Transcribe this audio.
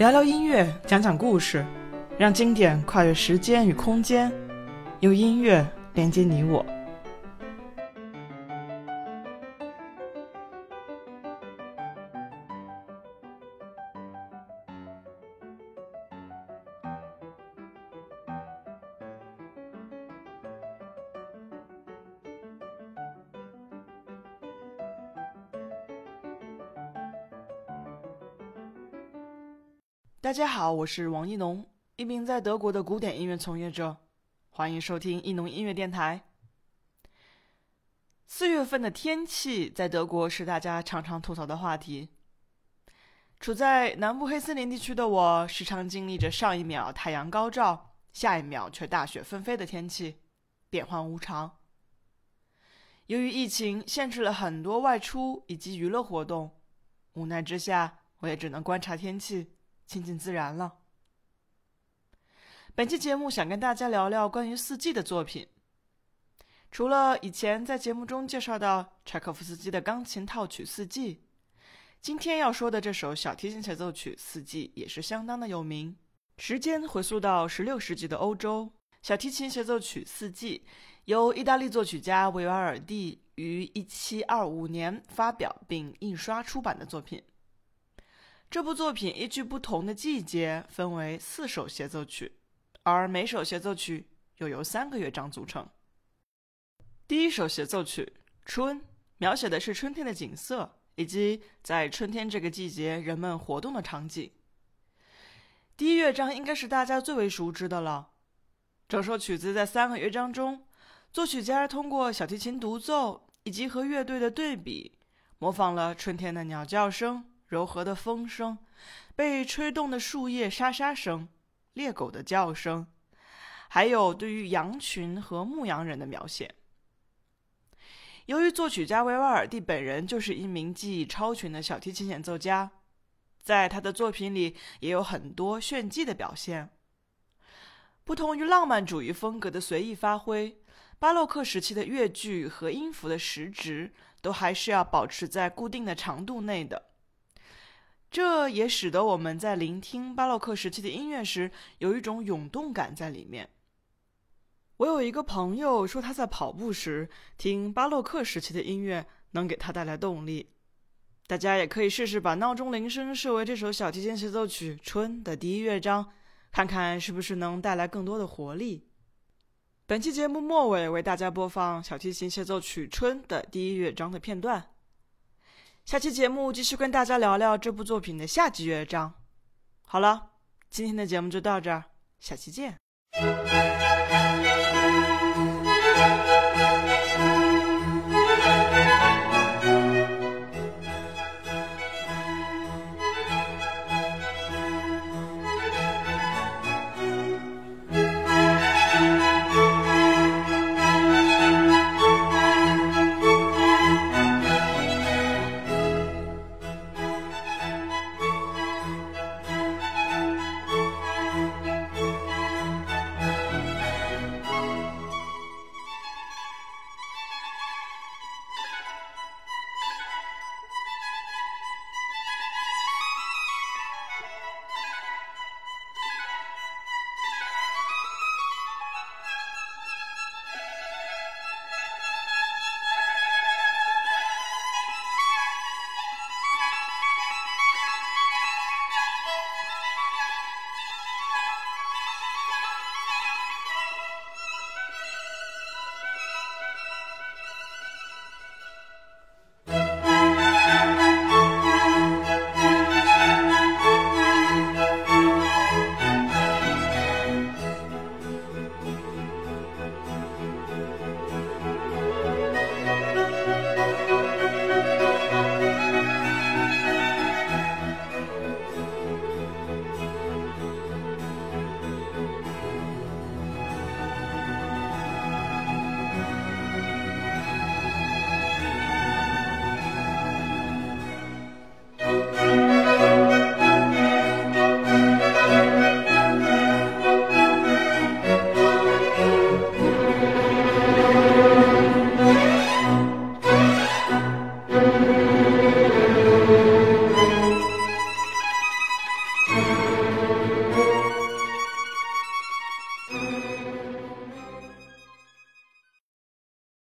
聊聊音乐，讲讲故事，让经典跨越时间与空间，用音乐连接你我。大家好，我是王一农，一名在德国的古典音乐从业者，欢迎收听一农音乐电台。四月份的天气在德国是大家常常吐槽的话题。处在南部黑森林地区的我，时常经历着上一秒太阳高照，下一秒却大雪纷飞的天气，变幻无常。由于疫情限制了很多外出以及娱乐活动，无奈之下，我也只能观察天气。亲近自然了。本期节目想跟大家聊聊关于四季的作品。除了以前在节目中介绍到柴可夫斯基的钢琴套曲《四季》，今天要说的这首小提琴协奏曲《四季》也是相当的有名。时间回溯到十六世纪的欧洲，小提琴协奏曲《四季》由意大利作曲家维瓦尔第于一七二五年发表并印刷出版的作品。这部作品依据不同的季节分为四首协奏曲，而每首协奏曲又由三个乐章组成。第一首协奏曲《春》描写的是春天的景色以及在春天这个季节人们活动的场景。第一乐章应该是大家最为熟知的了。整首曲子在三个乐章中，作曲家通过小提琴独奏以及和乐队的对比，模仿了春天的鸟叫声。柔和的风声，被吹动的树叶沙沙声，猎狗的叫声，还有对于羊群和牧羊人的描写。由于作曲家维瓦尔第本人就是一名技艺超群的小提琴演奏家，在他的作品里也有很多炫技的表现。不同于浪漫主义风格的随意发挥，巴洛克时期的乐句和音符的时值都还是要保持在固定的长度内的。这也使得我们在聆听巴洛克时期的音乐时，有一种涌动感在里面。我有一个朋友说，他在跑步时听巴洛克时期的音乐能给他带来动力。大家也可以试试把闹钟铃声设为这首小提琴协奏曲《春》的第一乐章，看看是不是能带来更多的活力。本期节目末尾为大家播放小提琴协奏曲《春》的第一乐章的片段。下期节目继续跟大家聊聊这部作品的下集乐章。好了，今天的节目就到这儿，下期见。